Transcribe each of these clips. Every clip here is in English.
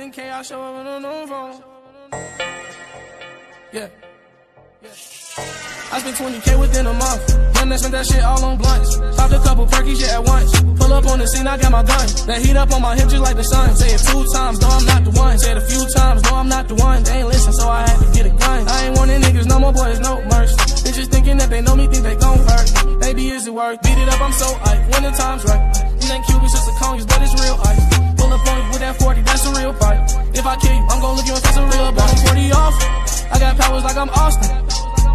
20k, I show up a new phone. Yeah. I spent 20k within a month. I spent that shit all on blunts. Popped a couple perkies, yeah, at once. Pull up on the scene, I got my gun. That heat up on my hip just like the sun. Say it two times, no, I'm not the one. Say it a few times, no, I'm not the one. They ain't listen, so I had to get a gun. I ain't wanting niggas no more, boys, no mercy. Bitches thinking that they know me, think they gon' hurt. Baby, is it worth? Beat it up, I'm so hype. When the time's right. It ain't Cubans, just a congas, but it's real ice. Pull up on If I kill you, I'm gon' look you in face a real bone. 40 off. I got powers like I'm Austin.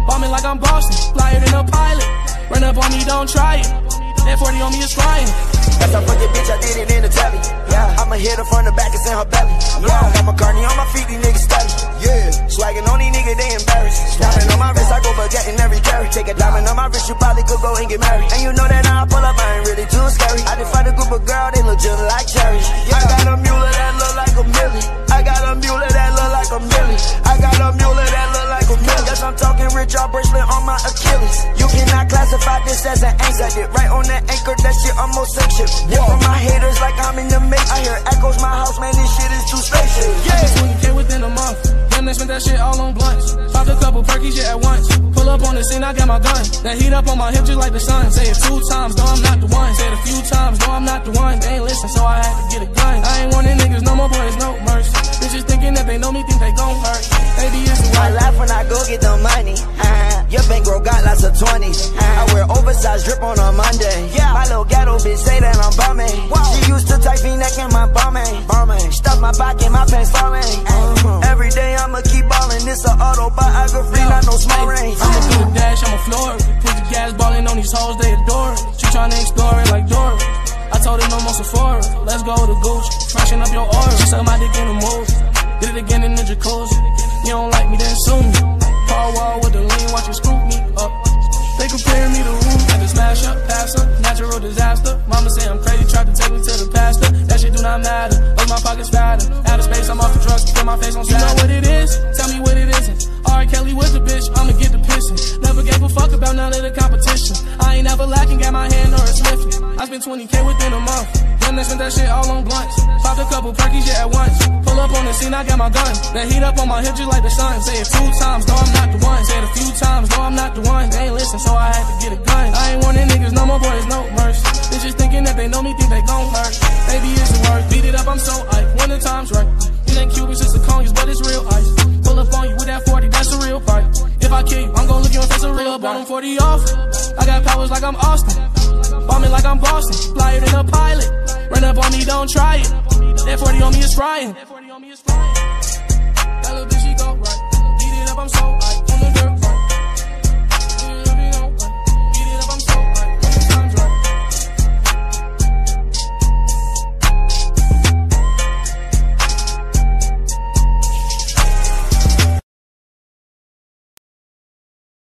Bombing like I'm Boston. Flyer than a pilot. Run up on me, don't try it. That 40 on me is flying. That's a fucking bitch, I did it in the telly. Yeah, I'ma hit her from the back, it's in her belly. Yeah, got my carney on my feet, these niggas study. Yeah, swagging on these niggas, they embarrassed. Diamond on my wrist, I go forgetting every carry. Take a diamond on my wrist, you probably could go and get married. And you know that I pull up, I ain't really I'm talking rich, all bracelet on my Achilles. You cannot classify this as an it right on that anchor, that shit almost ship. Yeah, from my haters like I'm in the mix. I hear echoes, my house, man, this shit is too spacious. Yeah. 20k within a month. Damn, they spent that shit all on blunts. Popped a couple perkies, yeah, at once. Pull up on the scene, I got my gun. That heat up on my hip just like the sun. Say it two times, no, I'm not the one. Say it a few times, no, I'm not the one. They ain't listen, so I had to get a gun. Your bankroll got lots of 20s. Uh, I wear oversized drip on a Monday. Yeah. My little ghetto bitch say that I'm bumming. She used to type me neck in my bumming. bumming. Stuff my back in my pants falling. Uh, every day I'ma keep ballin'. It's a autobiography, not no small range. I'ma do the dash, I'ma floor it. Put the gas ballin' on these hoes, they adore it. She tryna explore it like Dora. I told her no more Sephora. Let's go to Gucci, freshen up your aura. She suck my dick in the mood. Did it again in the jacuzzi. Disaster. Mama say I'm crazy, tried to take me to the pastor. That shit do not matter. But my pockets fatter. Out of space, I'm off the drugs, put my face on You know what it is? Tell me what it isn't. R. Kelly with the bitch, I'ma get the pissing. Never gave a fuck about none of the competition. I ain't ever lacking, got my hand or a sniffing. I spent 20k within a month. Then they spent that shit all on blunts. Popped a couple perkies, yeah, at once. Pull up on the scene, I got my gun. That heat up on my hip just like the sun. Say it two times, no, I'm not the one. Say it a few times, no, I'm not the one. They ain't listen, so I had to get a they gon' hurt. Baby, it's the worth. Beat it up, I'm so hype. When the time's right. It ain't Cubans, just a congas, but it's real ice. Pull up on you with that 40, that's a real fight. If I kill you, I'm gon' look you in face a real bone. 40 off. I got powers like I'm Austin. Bombing like I'm Boston. Flyer than a pilot. Run up on me, don't try it. That 40 on me is frying. That little bitch, she go right. Beat it up, I'm so